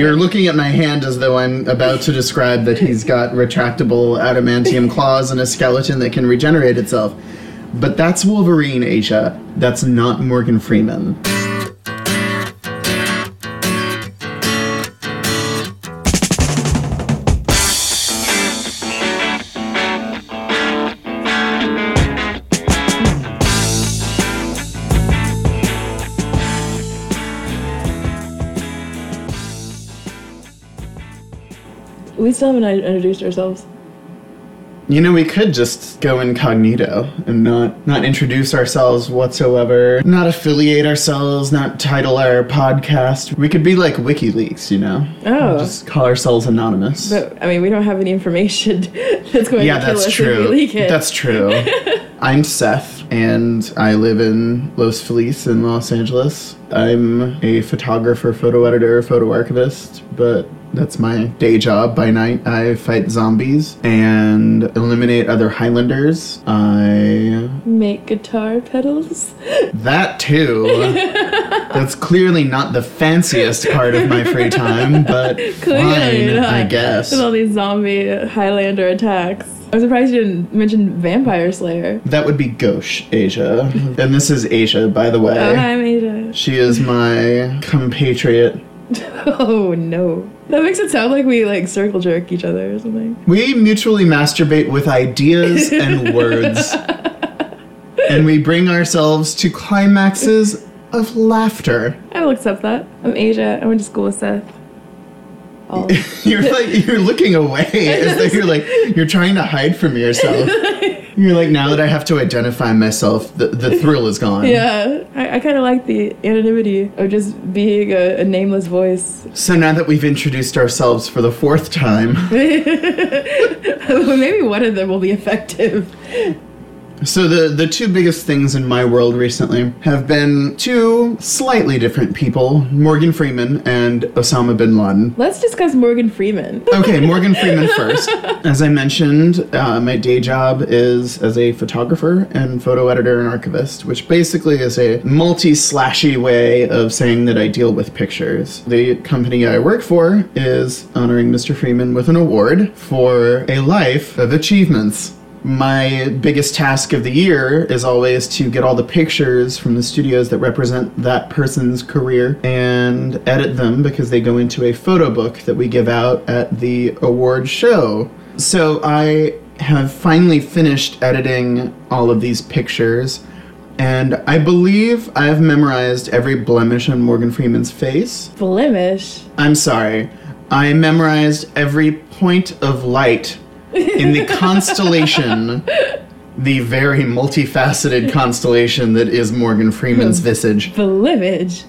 You're looking at my hand as though I'm about to describe that he's got retractable adamantium claws and a skeleton that can regenerate itself. But that's Wolverine, Asia. That's not Morgan Freeman. We still haven't introduced ourselves. You know, we could just go incognito and not not introduce ourselves whatsoever, not affiliate ourselves, not title our podcast. We could be like WikiLeaks, you know? Oh. Just call ourselves anonymous. But I mean, we don't have any information that's going yeah, to kill that's us true. if we leak it. That's true. I'm Seth, and I live in Los Feliz in Los Angeles. I'm a photographer, photo editor, photo archivist, but that's my day job by night. I fight zombies and eliminate other Highlanders. I. Make guitar pedals. That too. that's clearly not the fanciest part of my free time, but Clearly fine, not. I guess. With all these zombie Highlander attacks. I'm surprised you didn't mention Vampire Slayer. That would be Gauche, Asia. and this is Asia, by the way. Oh, hi, I'm Asia. She is my compatriot. Oh no. That makes it sound like we like circle jerk each other or something. We mutually masturbate with ideas and words. and we bring ourselves to climaxes of laughter. I will accept that. I'm Asia. I went to school with Seth. Oh. You're like you're looking away as though you're like you're trying to hide from yourself. You're like now that I have to identify myself, the, the thrill is gone. Yeah, I, I kind of like the anonymity of just being a, a nameless voice. So now that we've introduced ourselves for the fourth time, Maybe one of them will be effective. So the the two biggest things in my world recently have been two slightly different people, Morgan Freeman and Osama bin Laden. Let's discuss Morgan Freeman. Okay, Morgan Freeman first. As I mentioned, uh, my day job is as a photographer and photo editor and archivist, which basically is a multi-slashy way of saying that I deal with pictures. The company I work for is honoring Mr. Freeman with an award for a life of achievements. My biggest task of the year is always to get all the pictures from the studios that represent that person's career and edit them because they go into a photo book that we give out at the award show. So I have finally finished editing all of these pictures. And I believe I've memorized every blemish on Morgan Freeman's face. Blemish. I'm sorry. I memorized every point of light in the constellation, the very multifaceted constellation that is Morgan Freeman's visage. Blemish.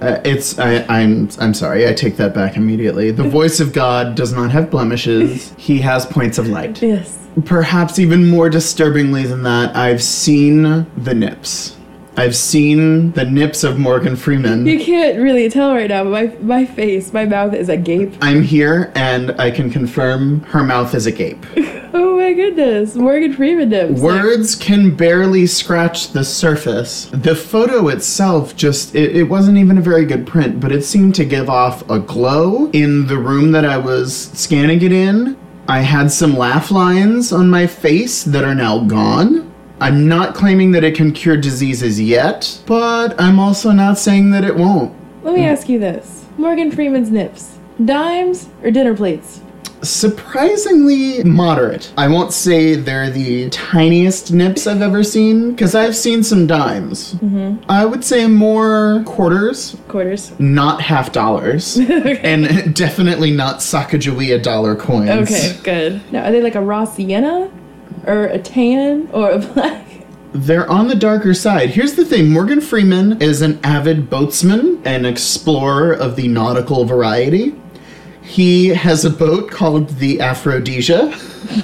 Uh, it's I, I'm I'm sorry. I take that back immediately. The voice of God does not have blemishes. He has points of light. Yes. Perhaps even more disturbingly than that, I've seen the nips. I've seen the nips of Morgan Freeman. You can't really tell right now, but my my face, my mouth is agape. I'm here and I can confirm her mouth is agape. Oh my goodness, Morgan Freeman nips. Words can barely scratch the surface. The photo itself just, it, it wasn't even a very good print, but it seemed to give off a glow in the room that I was scanning it in. I had some laugh lines on my face that are now gone. I'm not claiming that it can cure diseases yet, but I'm also not saying that it won't. Let me ask you this: Morgan Freeman's nips, dimes or dinner plates? surprisingly moderate. I won't say they're the tiniest nips I've ever seen, because I've seen some dimes. Mm-hmm. I would say more quarters, Quarters. not half dollars, okay. and definitely not Sacagawea dollar coins. Okay, good. Now, are they like a raw sienna, or a tan, or a black? They're on the darker side. Here's the thing Morgan Freeman is an avid boatsman and explorer of the nautical variety. He has a boat called the Aphrodisia.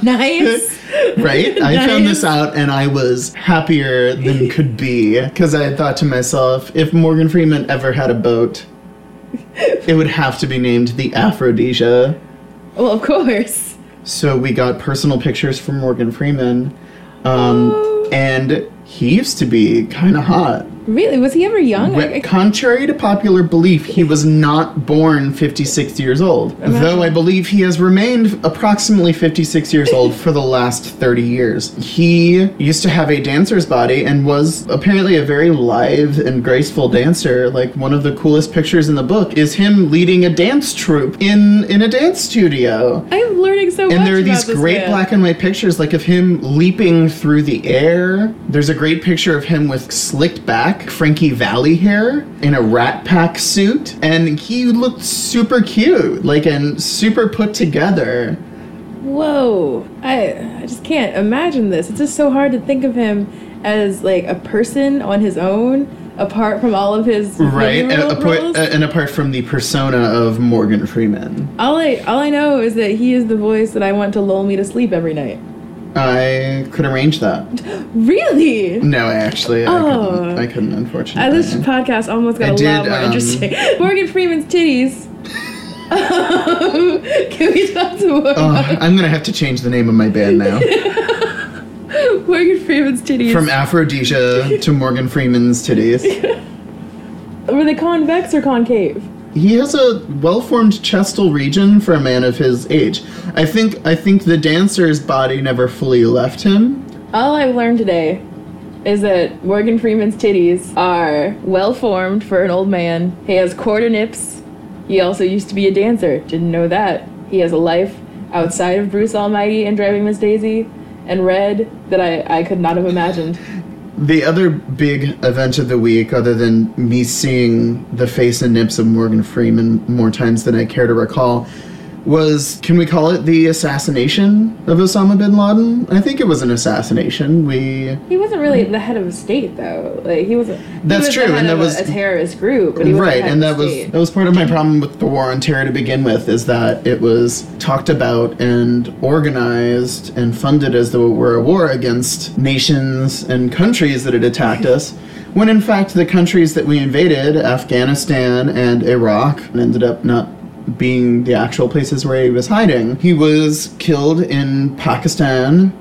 Nice. right? I found this out and I was happier than could be because I had thought to myself, if Morgan Freeman ever had a boat, it would have to be named the Aphrodisia. well, of course. So we got personal pictures from Morgan Freeman, um, and he used to be kind of hot. Really? Was he ever young? I- I- contrary to popular belief, he was not born 56 years old. Imagine. Though I believe he has remained approximately 56 years old for the last 30 years. He used to have a dancer's body and was apparently a very lithe and graceful dancer. Like one of the coolest pictures in the book is him leading a dance troupe in in a dance studio. I'm learning so much. And there are these great man. black and white pictures, like of him leaping through the air. There's a great picture of him with slicked back Frankie Valli hair in a Rat Pack suit, and he looked super cute, like and super put together. Whoa! I I just can't imagine this. It's just so hard to think of him as like a person on his own, apart from all of his Right, and, apart, and apart from the persona of Morgan Freeman, all I all I know is that he is the voice that I want to lull me to sleep every night. I could arrange that. Really? No, actually, I Oh. couldn't. I couldn't, Uh, unfortunately. this podcast almost got I a did, lot more um, interesting. Morgan Freeman's titties. Can we talk to more Oh, I'm gonna have to change the name of my band now. Morgan Freeman's titties? From Aphrodisia to Morgan Freeman's titties. Were they convex or concave? He has a well-formed chestal region for a man of his age. I think I think the dancer's body never fully left him. All I've learned today is that Morgan Freeman's titties are well formed for an old man. He has quarter nips. He also used to be a dancer. Didn't know that. He has a life outside of Bruce Almighty and Driving Miss Daisy and Red that I, I could not have imagined. The other big event of the week, other than me seeing the face and nips of Morgan Freeman more times than I care to recall, was can we call it the assassination of Osama bin Laden? I think it was an assassination. We He wasn't really the head of a state, though. Like he wasn't. That's was true, and that was- a, terrorist group. But he wasn't right, and that was state. that was part of my problem with the war on terror to begin with, is that it was talked about and organized and funded as though it were a war against nations and countries that had attacked us. When in fact the countries that we invaded, Afghanistan and Iraq, ended up not being the actual places where he was hiding. He was killed in Pakistan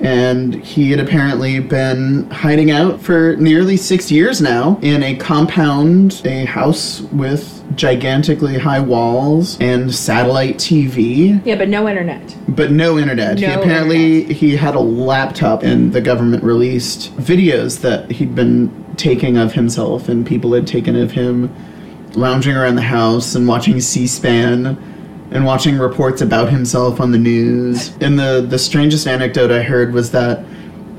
and he had apparently been hiding out for nearly six years now in a compound, a house with gigantically high walls and satellite TV, Yeah, but no internet. but no internet. No he apparently he had a laptop, and the government released videos that he'd been taking of himself, and people had taken of him lounging around the house and watching C-SPAN and watching reports about himself on the news. And the the strangest anecdote I heard was that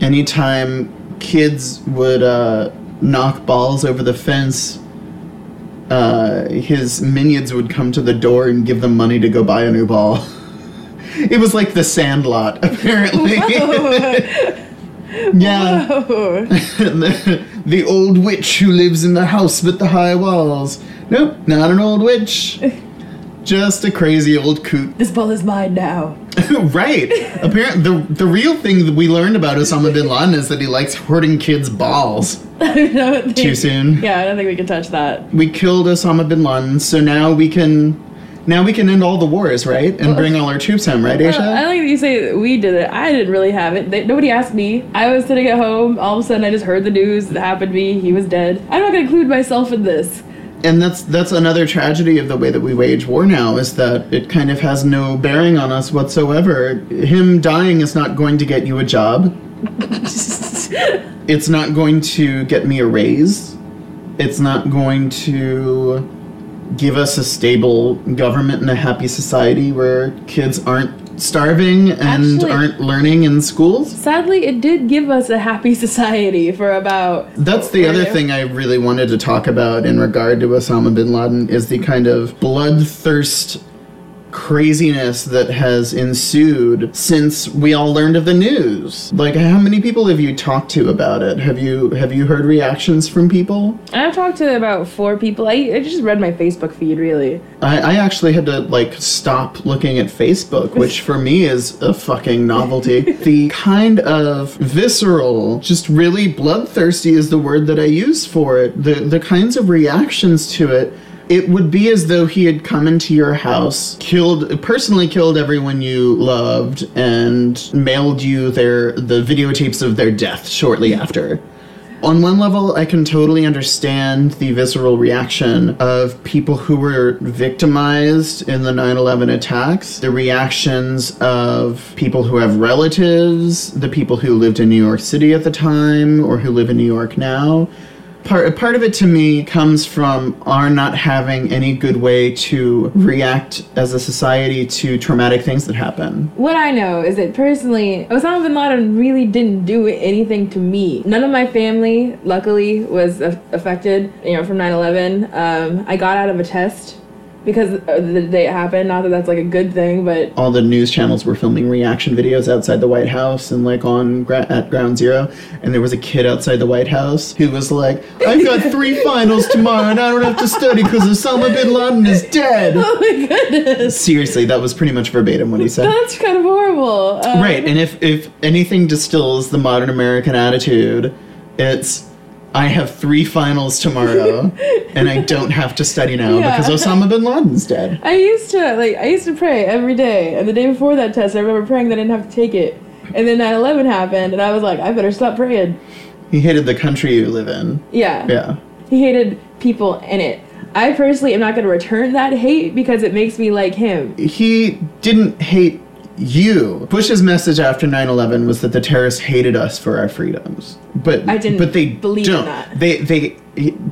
anytime kids would uh, knock balls over the fence, uh, his minions would come to the door and give them money to go buy a new ball. it was like the Sandlot, apparently. yeah. The, old witch who lives in the house with the high walls. Nope, not an old witch. Just a crazy old coot. this ball is mine now. right. Apparently, the the real thing that we learned about Osama bin Laden is that he likes hoarding kids' balls. I don't think, Too soon. Yeah, I don't think we can touch that. We killed Osama bin Laden, so now we can now we can end all the wars, right? And bring all our troops home, right, Aisha? Well, I like that you say that we did it. I didn't really have it. They, nobody asked me. I was sitting at home. All of a sudden, I just heard the news. It happened to me. He was dead. I'm not going to include myself in this. and that's that's another tragedy of the way that we wage war now is that it kind of has no bearing on us whatsoever. Him dying is not going to get you a job. it's not going to get me a raise. It's not going to give us a stable government and a happy society where kids aren't starving and Actually- aren't learning in schools. Sadly, it did give us a happy society for about. That's the other thing I really wanted to talk about in regard to Osama bin Laden is the kind of bloodthirst craziness that has ensued since we all learned of the news. Like how many people have you talked to about it? Have you have you heard reactions from people? I've talked to about four people. I, I just read my Facebook feed, really. I, I actually had to like stop looking at Facebook, which for me is a fucking novelty. the kind of visceral, just really bloodthirsty is the word that I use for it. The the kinds of reactions to it. It would be as though he had come into your house, killed personally killed everyone you loved, and mailed you their the videotapes of their death shortly after. On one level, I can totally understand the visceral reaction of people who were victimized in the 9 11 attacks, the reactions of people who have relatives, the people who lived in New York City at the time or who live in New York now part part of it to me comes from our not having any good way to react as a society to traumatic things that happen. What I know is that personally, Osama bin Laden really didn't do anything to me. None of my family, luckily, was affected. You know, from 9/11. Um, I got out of a test because the day it happened. Not that that's like a good thing, but all the news channels were filming reaction videos outside the White House and like on gra- at Ground Zero, and there was a kid outside the White House who was like, "I've got three finals tomorrow, and I don't have to study because Osama bin Laden is dead." Oh my goodness! Seriously, that was pretty much verbatim what he said. That's kind of horrible. Um, right, and if if anything distills the modern American attitude, it's I have three finals tomorrow, and I don't have to study now yeah. because Osama bin Laden's dead. I used to like I used to pray every day, and the day before that test, I remember praying that I didn't have to take it. And then 9/11 happened, and I was like, I better stop praying. He hated the country you live in. Yeah. Yeah. He hated people in it. I personally am not going to return that hate because it makes me like him. He didn't hate you. Bush's message after 9/11 was that the terrorists hated us for our freedoms. But I didn't but they believe don't. that. They they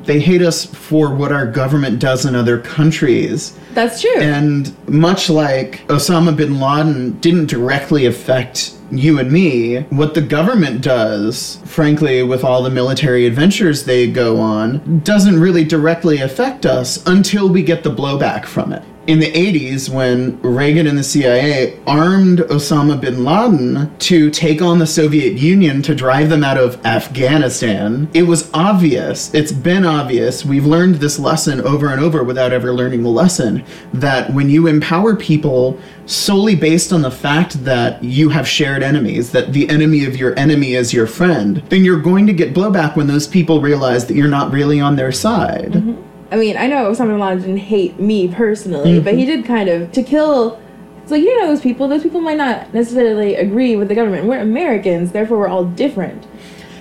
they hate us for what our government does in other countries. That's true. And much like Osama bin Laden didn't directly affect you and me, what the government does, frankly, with all the military adventures they go on, doesn't really directly affect us until we get the blowback from it in the 80s when Reagan and the CIA armed Osama bin Laden to take on the Soviet Union to drive them out of Afghanistan, it was obvious, it's been obvious, we've learned this lesson over and over without ever learning the lesson, that when you empower people solely based on the fact that you have shared enemies, that the enemy of your enemy is your friend, then you're going to get blowback when those people realize that you're not really on their side. Mm-hmm. I mean, I know Osama bin Laden didn't hate me personally, mm-hmm. but he did kind of to kill. It's like you know those people. Those people might not necessarily agree with the government. We're Americans, therefore we're all different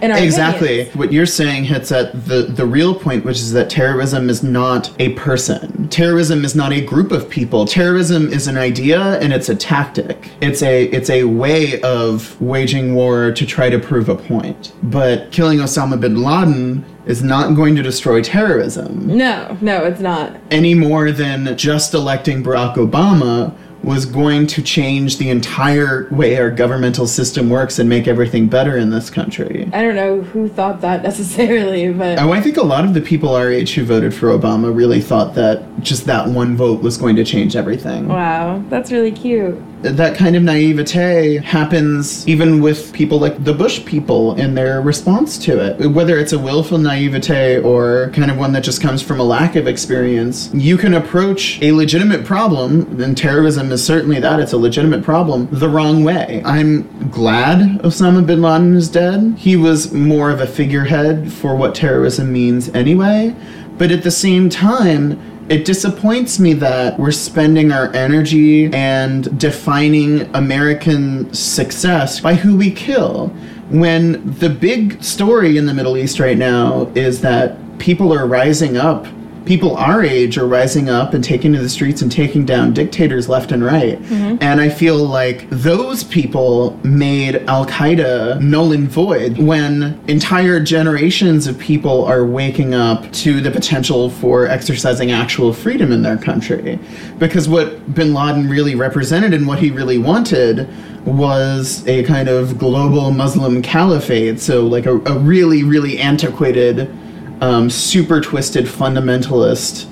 exactly opinions. what you're saying hits at the the real point which is that terrorism is not a person terrorism is not a group of people terrorism is an idea and it's a tactic it's a it's a way of waging war to try to prove a point but killing osama bin laden is not going to destroy terrorism no no it's not any more than just electing barack obama was going to change the entire way our governmental system works and make everything better in this country. I don't know who thought that necessarily, but. Oh, I think a lot of the people our age who voted for Obama really thought that just that one vote was going to change everything. Wow, that's really cute that kind of naivete happens even with people like the Bush people in their response to it. Whether it's a willful naivete or kind of one that just comes from a lack of experience, you can approach a legitimate problem, and terrorism is certainly that, it's a legitimate problem, the wrong way. I'm glad Osama bin Laden is dead. He was more of a figurehead for what terrorism means anyway. But at the same time, it disappoints me that we're spending our energy and defining American success by who we kill. When the big story in the Middle East right now is that people are rising up people our age are rising up and taking to the streets and taking down dictators left and right. Mm-hmm. And I feel like those people made Al Qaeda null and void when entire generations of people are waking up to the potential for exercising actual freedom in their country. Because what bin Laden really represented and what he really wanted was a kind of global Muslim caliphate. So, like a, a really, really antiquated um, super twisted fundamentalist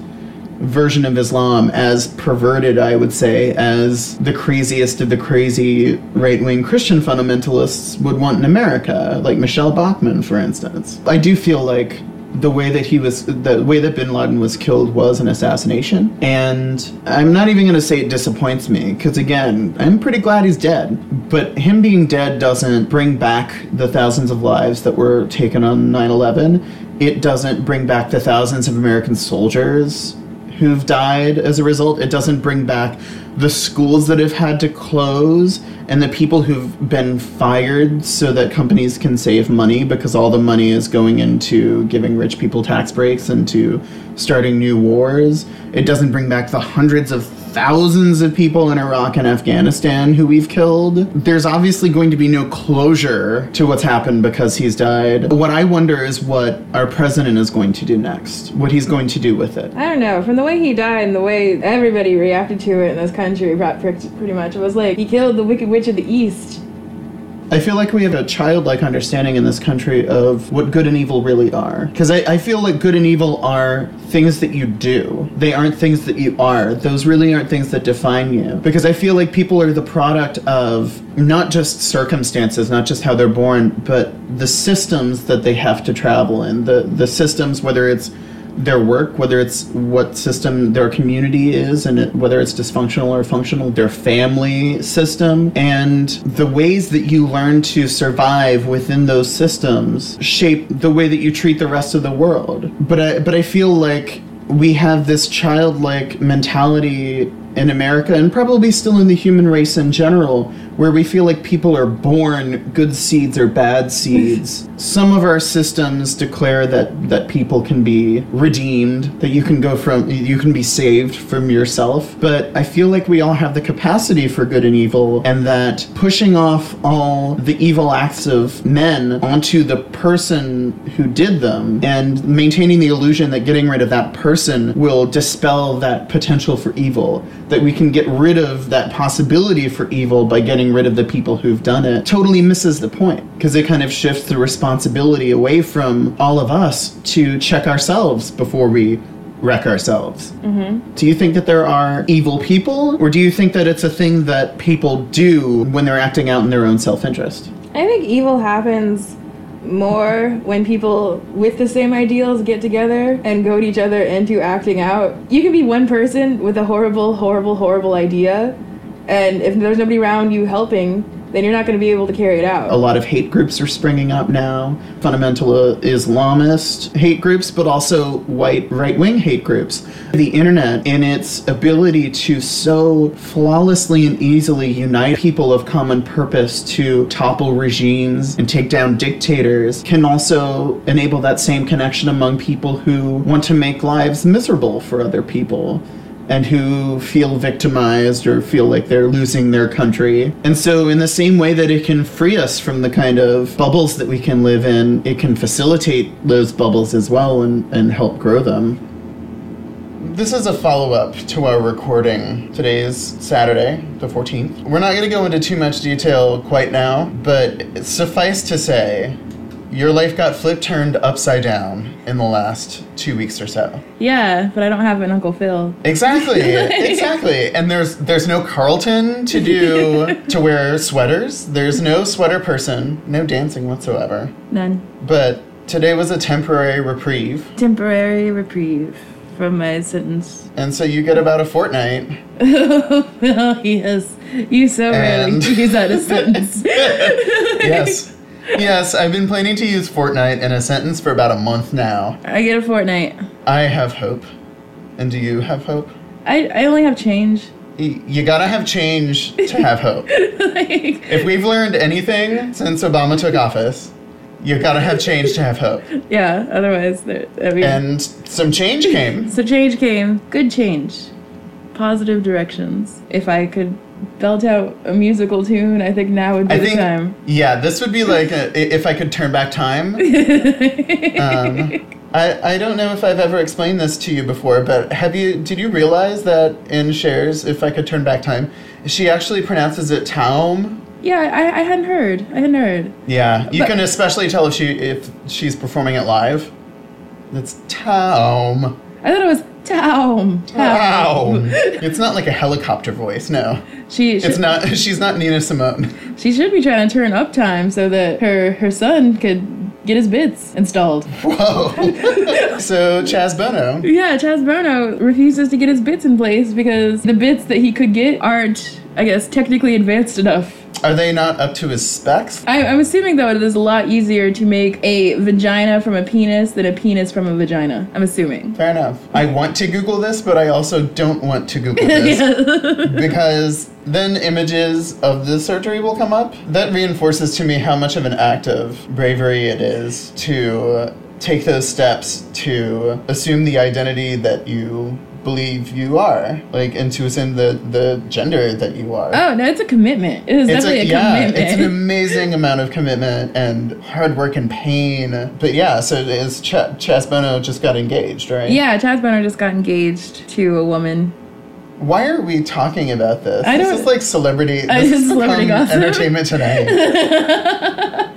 version of Islam as perverted, I would say, as the craziest of the crazy right wing Christian fundamentalists would want in America, like Michele Bachmann, for instance. I do feel like the way that he was the way that bin laden was killed was an assassination and i'm not even going to say it disappoints me because again i'm pretty glad he's dead but him being dead doesn't bring back the thousands of lives that were taken on 9-11 it doesn't bring back the thousands of American soldiers who've died as a result. It doesn't bring back the schools that have had to close and the people who've been fired so that companies can save money because all the money is going into giving rich people tax breaks and to starting new wars. It doesn't bring back the hundreds of thousands of people in Iraq and Afghanistan who we've killed. There's obviously going to be no closure to what's happened because he's died. What I wonder is what our president is going to do next, what he's going to do with it. I don't know. From the way he died and the way everybody reacted to it in this country, pretty much, it was like he killed the Wicked Witch of the East. I feel like we have a childlike understanding in this country of what good and evil really are. Because I, I feel like good and evil are things that you do. They aren't things that you are. Those really aren't things that define you. Because I feel like people are the product of not just circumstances, not just how they're born, but the systems that they have to travel in. The the systems, whether it's their work, whether it's what system their community is, and it, whether it's dysfunctional or functional, their family system, and the ways that you learn to survive within those systems shape the way that you treat the rest of the world. But I, but I feel like we have this childlike mentality in America and probably still in the human race in general, where we feel like people are born good seeds or bad seeds. Some of our systems declare that that people can be redeemed, that you can go from you can be saved from yourself. But I feel like we all have the capacity for good and evil, and that pushing off all the evil acts of men onto the person who did them and maintaining the illusion that getting rid of that person will dispel that potential for evil that we can get rid of that possibility for evil by getting rid of the people who've done it totally misses the point because it kind of shifts the responsibility away from all of us to check ourselves before we wreck ourselves. Mm-hmm. Do you think that there are evil people, or do you think that it's a thing that people do when they're acting out in their own self interest? I think evil happens more when people with the same ideals get together and goad each other into acting out. You can be one person with a horrible, horrible, horrible idea, and if there's nobody around you helping, then you're not going to be able to carry it out. A lot of hate groups are springing up now. Fundamental uh, Islamist hate groups, but also white right wing hate groups. The internet, in its ability to so flawlessly and easily unite people of common purpose to topple regimes and take down dictators, can also enable that same connection among people who want to make lives miserable for other people and who feel victimized or feel like they're losing their country. And so, in the same way that it can free us from the kind of bubbles that we can live in, it can facilitate those bubbles as well and, and help grow them. This is a follow up to our recording. Today's Saturday, the 14th. We're not going to go into too much detail quite now, but suffice to say, your life got flip turned upside down in the last two weeks or so. Yeah, but I don't have an Uncle Phil. Exactly, exactly. And there's there's no Carlton to do to wear sweaters. There's no sweater person. No dancing whatsoever. None. But today was a temporary reprieve. Temporary reprieve from my sentence. And so you get about a fortnight. oh, yes. You so rarely use that a sentence. yes yes, I've been planning to use fortnight in a sentence for about a month now. I get a fortnight. I have hope. And do you have hope? I, I only have change. Y- you gotta have change to have hope. like, if we've learned anything since Obama took office, you gotta have change to have hope. Yeah, otherwise, there, I mean, and some change came. So change came. Good change. Positive directions. If I could belt out a musical tune, I think now would be I the think, time. Yeah, this would be like a, if I could turn back time. um, I, I don't know if I've ever explained this to you before, but have you did you realize that in Cher's, If I Could Turn Back Time, she actually pronounces it Taum? Yeah, I, I hadn't heard. I hadn't heard. Yeah, you but, can especially tell if she if she's performing it live. It's Taum. I thought it was Taum. Taum. it's not like a helicopter voice, no. She, it's not. She's not Nina Simone. She should be trying to turn up time so that her her son could get his bits installed. Whoa. so Chaz Bono. Yeah, Chaz Bono refuses to get his bits in place because the bits that he could get aren't I guess, technically advanced enough. Are they not up to his specs? I, I'm assuming though it is a lot easier to make a vagina from a penis than a penis from a vagina. I'm assuming. Fair enough. I want to Google this, but I also don't want to Google this. because then images of the surgery will come up. That reinforces to me how much of an act of bravery it is to take those steps to assume the identity that you believe you are, like, and to assume the the gender that you are. Oh no, it's a commitment. It is It's definitely a, yeah, commitment. it's an amazing amount of commitment and hard work and pain. But yeah, so is Ch- Chaz Bono just got engaged, right? yeah, Chaz Bono just got engaged to a woman. Why are we talking about this? I this is like celebrity. I- This it's is celebrity gossip. entertainment tonight.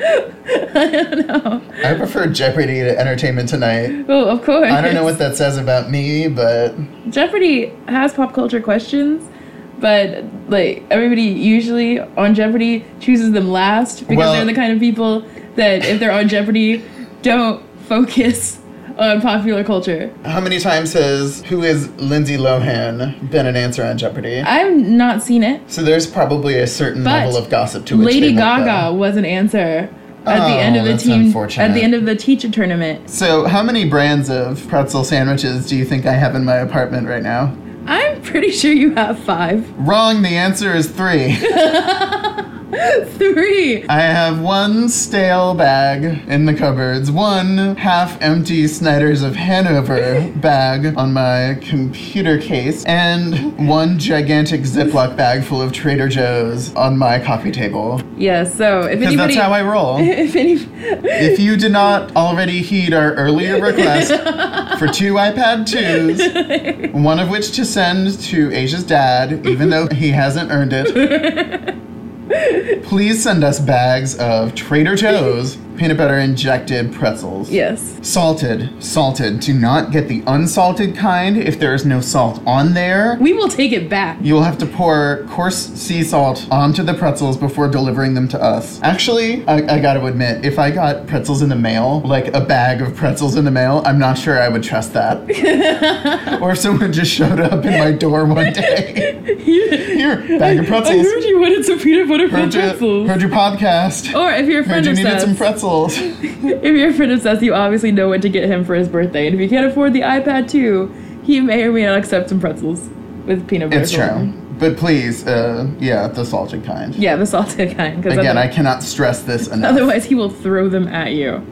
I don't know. I prefer Jeopardy to Entertainment Tonight. Oh, of course. I don't know what that says about me, but Jeopardy has pop culture questions, but like everybody usually on Jeopardy chooses them last because Well- they're the kind of people that if they're on Jeopardy don't focus on popular culture. how many times has Who is Lindsay Lohan been an answer on Jeopardy? I've not seen it. so there's probably a certain But level of gossip to which Lady Gaga go. was an answer at the Oh, end of the oh, team unfortunate. at the end of the teacher tournament. So, how many brands of pretzel sandwiches do you think I have in my apartment right now? I'm pretty sure you have five. Wrong, the answer is three. Three. I have one stale bag in the cupboards, one half empty Snyder's of Hanover bag on my computer case, and one gigantic Ziploc bag full of Trader Joe's on my coffee table. Yeah, so if anybody that's how I roll. if any If you did not already heed our earlier request for two iPad 2s, one of which to send to Asia's dad, even though he hasn't earned it, please send us bags of Trader Joe's peanut butter injected pretzels. Yes. Salted, salted. Do not get the unsalted kind if there is no salt on there. We will take it back. You will have to pour coarse sea salt onto the pretzels before delivering them to us. Actually, I, I gotta admit, if I got pretzels in the mail, like a bag of pretzels in the mail, I'm not sure I would trust that. or if someone just showed up in my door one day. Here, bag of pretzels. I heard you wanted some peanut butter Heard pretzels. heard your podcast. Or if you're a friend Heard you of needed some Seth's, pretzels. if you're a friend Seth's, you obviously know what to get him for his birthday. And if you can't afford the iPad 2, he may or may not accept some pretzels with peanut butter. It's true. But please, uh, yeah, the salted kind. Yeah, the salted kind. Again, I cannot stress this enough. otherwise he will throw them at you.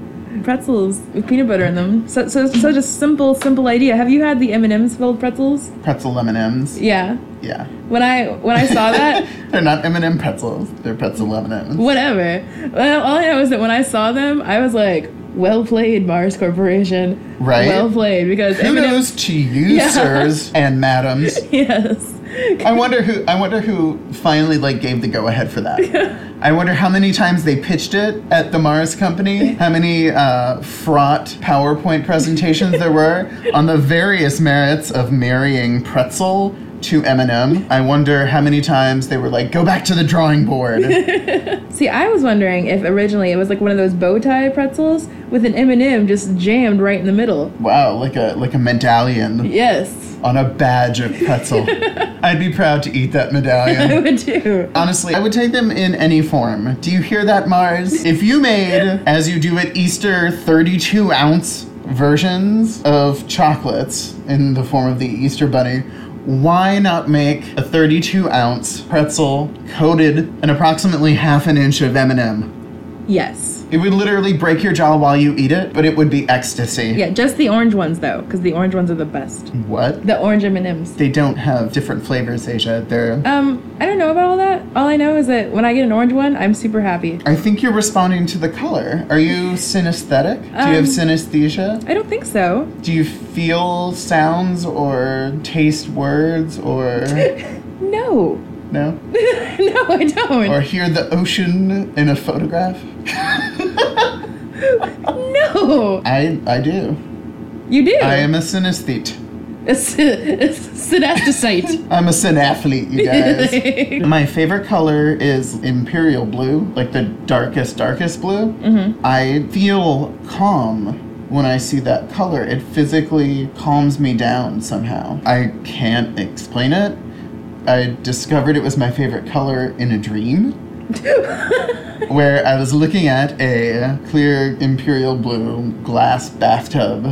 Pretzels with peanut butter in them. So, so such a simple, simple idea. Have you had the M and M's filled pretzels? Pretzel M&Ms. Yeah. Yeah. When I when I saw that, They're not M&M pretzels. They're pretzel M&Ms. whatever. Well, all I know is that when I saw them, I was like, "Well played, Mars Corporation." Right? Well played, because M&M. To you, Yeah. sirs and madams. Yes. I wonder who. I wonder who finally like gave the go ahead for that. I wonder how many times they pitched it at the Mars Company. How many uh, fraught PowerPoint presentations there were on the various merits of marrying pretzel to M&M. I wonder how many times they were like, "Go back to the drawing board." See, I was wondering if originally it was like one of those bow tie pretzels with an M&M just jammed right in the middle. wow, like a like a medallion Yes, on a badge of pretzel. I'd be proud to eat that medallion. I would too. Honestly, I would take them in any form. Do you hear that, Mars? If you made, as you do at Easter, 32 ounce versions of chocolates in the form of the Easter Bunny, why not make a 32 ounce pretzel coated in approximately half an inch of M&M? Yes. It would literally break your jaw while you eat it, but it would be ecstasy. Yeah, just the orange ones though, because the orange ones are the best. What? The orange M&Ms. They don't have different flavors, Asia. They're. Um, I don't know about all that. All I know is that when I get an orange one, I'm super happy. I think you're responding to the color. Are you synesthetic? Do you have Um, synesthesia? I don't think so. Do you feel sounds or taste words or No. No? no, I don't. Or hear the ocean in a photograph? no. I I do. You do. I am a synesthete. a, sy- a. I'm a synathlete, you guys. My favorite color is imperial blue, like the darkest, darkest blue. Mm-hmm. I feel calm when I see that color. It physically calms me down somehow. I can't explain it. I discovered it was my favorite color in a dream. where I was looking at a clear imperial blue glass bathtub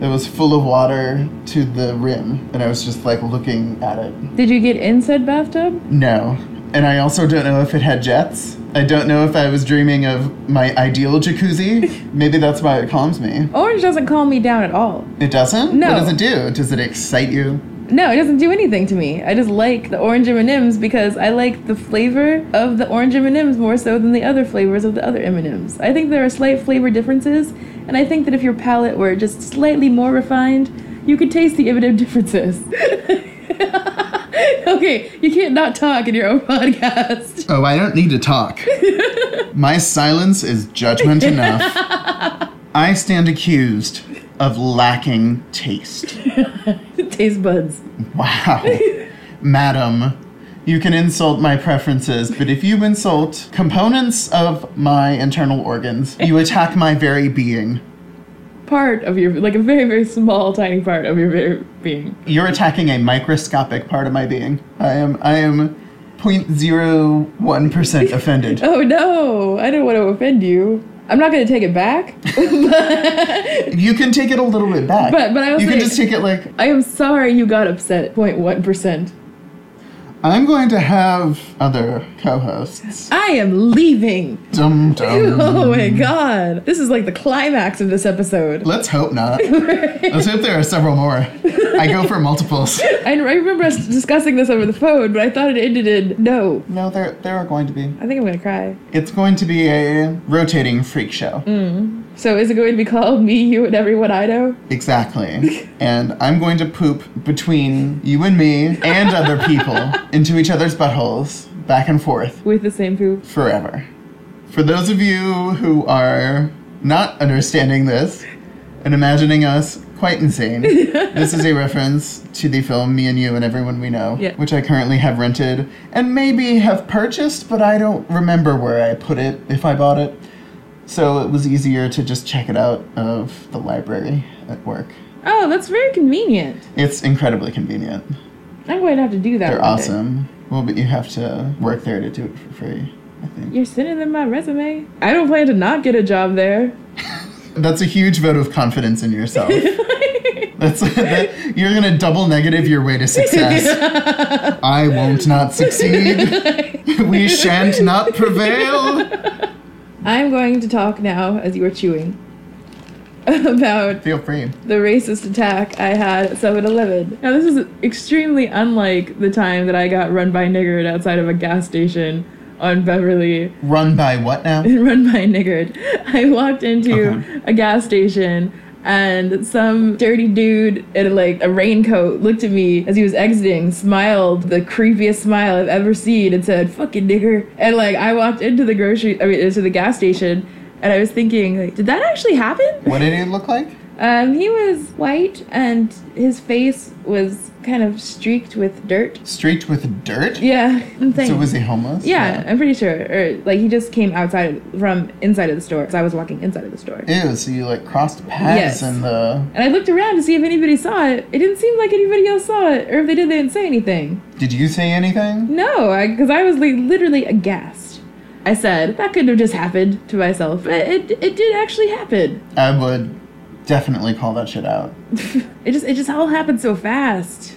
that was full of water to the rim, and I was just like looking at it. Did you get in said bathtub? No. And I also don't know if it had jets. I don't know if I was dreaming of my ideal jacuzzi. Maybe that's why it calms me. Orange doesn't calm me down at all. It doesn't? No. What does it do? Does it excite you? No, it doesn't do anything to me. I just like the orange M&Ms because I like the flavor of the orange M&Ms more so than the other flavors of the other M&Ms. I think there are slight flavor differences, and I think that if your palate were just slightly more refined, you could taste the M&M differences. okay, you can't not talk in your own podcast. Oh, I don't need to talk. My silence is judgment enough. I stand accused of lacking taste. Taste buds. Wow. Madam, you can insult my preferences, but if you insult components of my internal organs, you attack my very being. Part of your, like a very, very small, tiny part of your very being. You're attacking a microscopic part of my being. I am I am 0.01% offended. Oh no, I don't want to offend you. I'm not going to take it back. You can take it a little bit back. But- but I was You can just take it like I am sorry you got upset. 0.1%. I'm going to have other co-hosts. I am leaving. Dum dum. Oh my god. This is like the climax of this episode. Let's hope not. Let's hope there are several more. I go for multiples. I, I remember us discussing this over the phone, but I thought it ended in no. No, there there are going to be. I think I'm gonna cry. It's going to be a rotating freak show. Mm. So is it going to be called Me, You, and Everyone I Know? Exactly. and I'm going to poop between you and me and other people into each other's buttholes, back and forth, With the same poop. forever. For those of you who are not understanding this and imagining us quite insane, this is a reference to the film Me and You and Everyone We Know, Yeah. which I currently have rented and maybe have purchased, but I don't remember where I put it if I bought it. So it was easier to just check it out of the library at work. Oh, that's very convenient. It's incredibly convenient. I'm going to have to do that. They're one day. awesome. Well, but you have to work there to do it for free, I think. You're sending them my resume. I don't plan to not get a job there. That's a huge vote of confidence in yourself. That's that, you're gonna double negative your way to success. I won't not succeed. we shan't not prevail. I'm going to talk now, as you are chewing, about Feel free. the racist attack I had at 7 Eleven. Now, this is extremely unlike the time that I got run by niggard outside of a gas station on Beverly. Run by what now? run by a niggard. I walked into Okay. a gas station and some dirty dude in like a raincoat looked at me as he was exiting, smiled the creepiest smile I've ever seen, and said, "Fucking nigger." And like I walked into the grocery, I mean, into the gas station, and I was thinking, like, did that actually happen? What did it look like? Um, he was white and his face was kind of streaked with dirt. Streaked with dirt? Yeah, insane. So was he homeless? Yeah, I'm pretty sure. Or like he just came outside from inside of the store because I was walking inside of the store. Ew, so you like crossed paths Yes. in the. And I looked around to see if anybody saw it. It didn't seem like anybody else saw it, or if they did, they didn't say anything. Did you say anything? No, because I, was like literally aghast. I said that couldn't have just happened to myself. But it it did actually happen. I would definitely call that shit out. It just it just all happened so fast.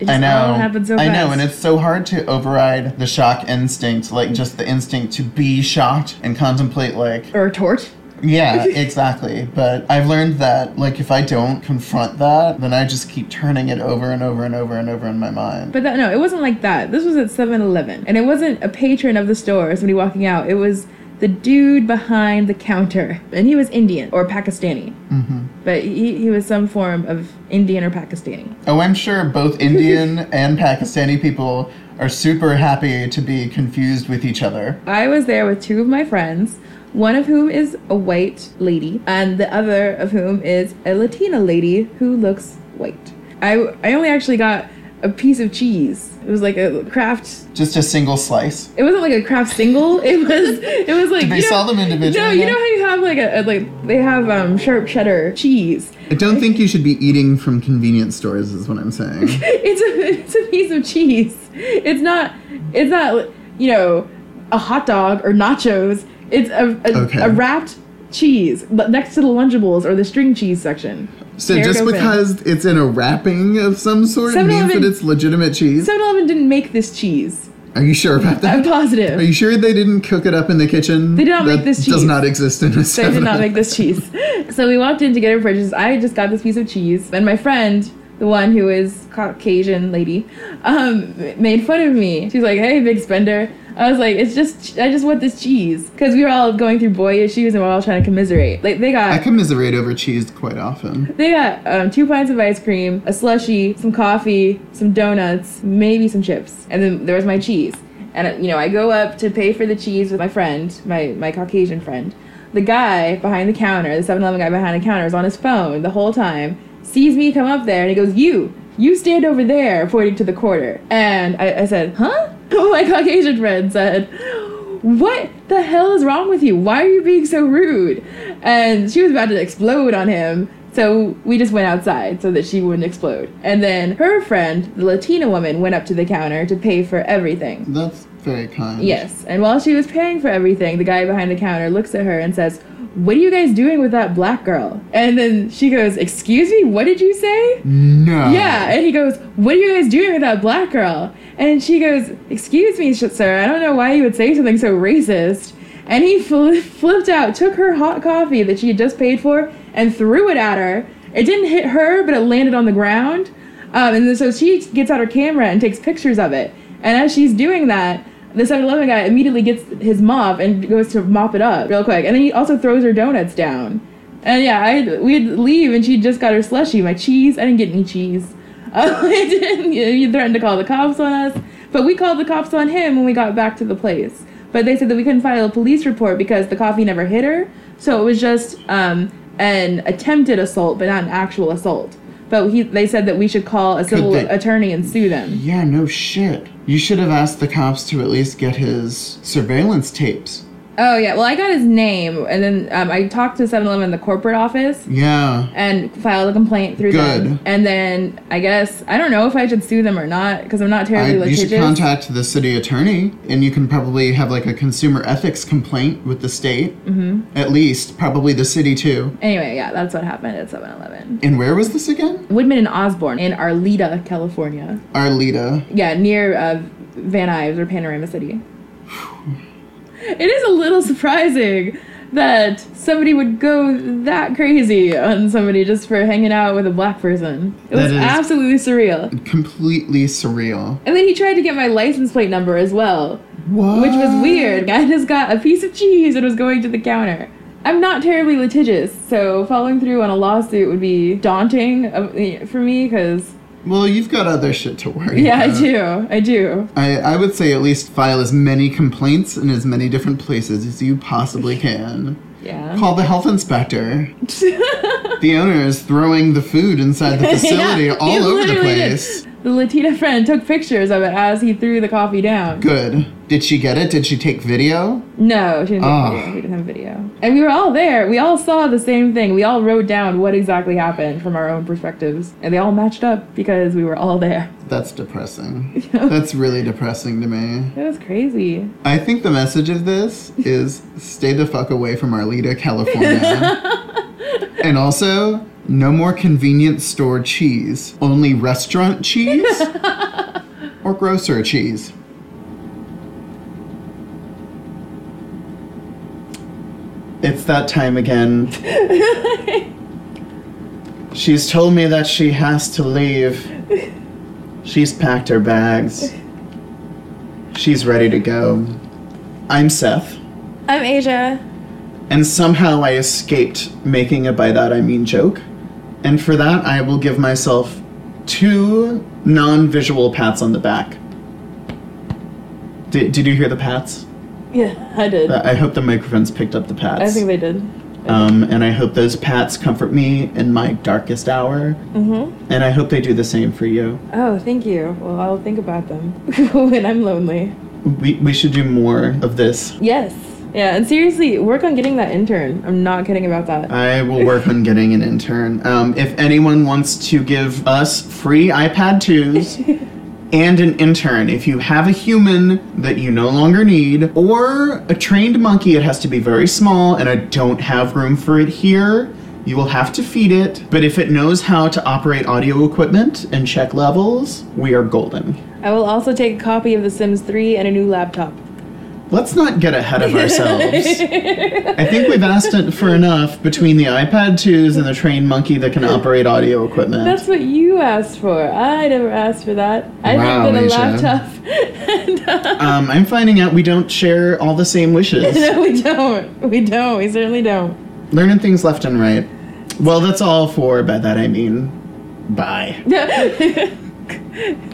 It just I know. all happened so I know, and it's so hard to override the shock instinct, like just the instinct to be shocked and contemplate, like, or a tort. yeah, exactly. But I've learned that, like, if I don't confront that, then I just keep turning it over and over and over and over in my mind. But that, no, it wasn't like that. This was at 7 Eleven. And it wasn't a patron of the store, somebody walking out. It was the dude behind the counter. And he was Indian or Pakistani. hmm But he, he was some form of Indian or Pakistani. Oh, I'm sure both Indian and Pakistani people are super happy to be confused with each other. I was there with two of my friends, one of whom is a white lady, and the other of whom is a Latina lady who looks white. I, I only actually got a piece of cheese. It was like a Kraft. Just a single slice. It wasn't like a Kraft single. It was. It was like. Did they you know- sell them individually? No, you know how you have like a, a like they have um sharp cheddar cheese. I don't think you should be eating from convenience stores, is what I'm saying. It's a it's a piece of cheese. It's not it's not you know a hot dog or nachos. It's a a, Okay. a wrapped cheese but next to the Lunchables or the string cheese section. So Tear just open. because it's in a wrapping of some sort it means that it's legitimate cheese? 7-Eleven didn't make this cheese. Are you sure about that? I'm positive. Are you sure they didn't cook it up in the kitchen? They did not that make this cheese. does not exist in a They did not make this cheese. So we walked in to get our purchase. I just got this piece of cheese, and my friend, the one who is Caucasian lady, um, made fun of me. She's like, "Hey, big spender." I was like, "It's just, I just want this cheese," because we were all going through boy issues and we're all trying to commiserate. Like they got. I commiserate over cheese quite often. They got um, two pints of ice cream, a slushy, some coffee, some donuts, maybe some chips, and then there was my cheese. And you know, I go up to pay for the cheese with my friend, my my Caucasian friend. The guy behind the counter, the 7-Eleven guy behind the counter, is on his phone the whole time. Sees me come up there, and he goes, "You, you stand over there," pointing to the quarter. And I, I said, "Huh?" Oh my Caucasian friend said, what the hell is wrong with you? Why are you being so rude? And she was about to explode on him. So we just went outside so that she wouldn't explode. And then her friend, the Latina woman, went up to the counter to pay for everything. That's very kind. Yes. And while she was paying for everything, the guy behind the counter looks at her and says, What are you guys doing with that black girl? And then she goes, Excuse me, what did you say? No. Yeah, and he goes, "What are you guys doing with that black girl?" And she goes, "Excuse me, sir. I don't know why you would say something so racist." And he fl- flipped out, took her hot coffee that she had just paid for, and threw it at her. It didn't hit her, but it landed on the ground. Um, and then, so she gets out her camera and takes pictures of it. And as she's doing that, the 7-Eleven guy immediately gets his mop and goes to mop it up real quick. And then he also throws her donuts down. And yeah, I we'd leave and she just got her slushy. My cheese, I didn't get any cheese. Uh. You threatened to call the cops on us, but we called the cops on him when we got back to the place. But they said that we couldn't file a police report because the coffee never hit her, so it was just um, an attempted assault, but not an actual assault. But he, they said that we should call a civil they- attorney and sue them. Yeah, no shit. You should have asked the cops to at least get his surveillance tapes. Oh yeah, well I got his name, and then um, I talked to 7-Eleven in the corporate office. Yeah. and filed a complaint through them. Good. And then I guess I don't know if I should sue them or not because I'm not I, terribly you litigious. should contact the city attorney, and you can probably have like a consumer ethics complaint with the state. Mm-hmm. At least, probably the city too. anyway, yeah, that's what happened at 7-Eleven. And where was this again? Woodman and Osborne in Arleta, California. Arleta. Yeah, near uh, Van Nuys or Panorama City. it is a little surprising that somebody would go that crazy on somebody just for hanging out with a black person. It That was absolutely surreal. Completely surreal. And then he tried to get my license plate number as well. What? which was weird. I just got a piece of cheese and was going to the counter. I'm not terribly litigious, so following through on a lawsuit would be daunting uh, for me because, Well, you've got other shit to worry yeah, I do. I do. I, I would say at least file as many complaints in as many different places as you possibly can. Yeah. Call the health inspector. The owner is throwing the food inside the facility Yeah, all over the place. did. The Latina friend took pictures of it as he threw the coffee down. Good. Did she get it? Did she take video? No, she didn't Ah. have video. We didn't have video. And we were all there. We all saw the same thing. We all wrote down what exactly happened from our own perspectives. And they all matched up because we were all there. That's depressing. That's really depressing to me. It was crazy. I think the message of this is stay the fuck away from Arleta, California. and also, no more convenience store cheese. Only restaurant cheese or grocer cheese. It's that time again. She's told me that she has to leave. She's packed her bags. She's ready to go. I'm Seth, I'm Asia. and somehow I escaped making a by that I mean joke. And for that, I will give myself two non visual pats on the back. Did, did you hear the pats? Yeah, I did. I hope the microphones picked up the pats. I think they did. Um, and I hope those pats comfort me in my darkest hour. Mm-hmm. And I hope they do the same for you. Oh, thank you. Well, I'll think about them when I'm lonely. We, we should do more of this. Yes. Yeah, and seriously, work on getting that intern. I'm not kidding about that. I will work on getting an intern. Um, if anyone wants to give us free iPad 2s and an intern, if you have a human that you no longer need, or a trained monkey, it has to be very small, and I don't have room for it here. You will have to feed it, but if it knows how to operate audio equipment and check levels, we are golden. I will also take a copy of The Sims 3 and a new laptop. Let's not get ahead of ourselves. I think we've asked it for enough between the iPad 2s and the trained monkey that can operate audio equipment. That's what you asked for. I never asked for that. I Wow, think that a laptop. and, uh, um, I'm finding out we don't share all the same wishes. no, we don't. We don't. We certainly don't. Learning things left and right. Well, that's all for by that I mean bye.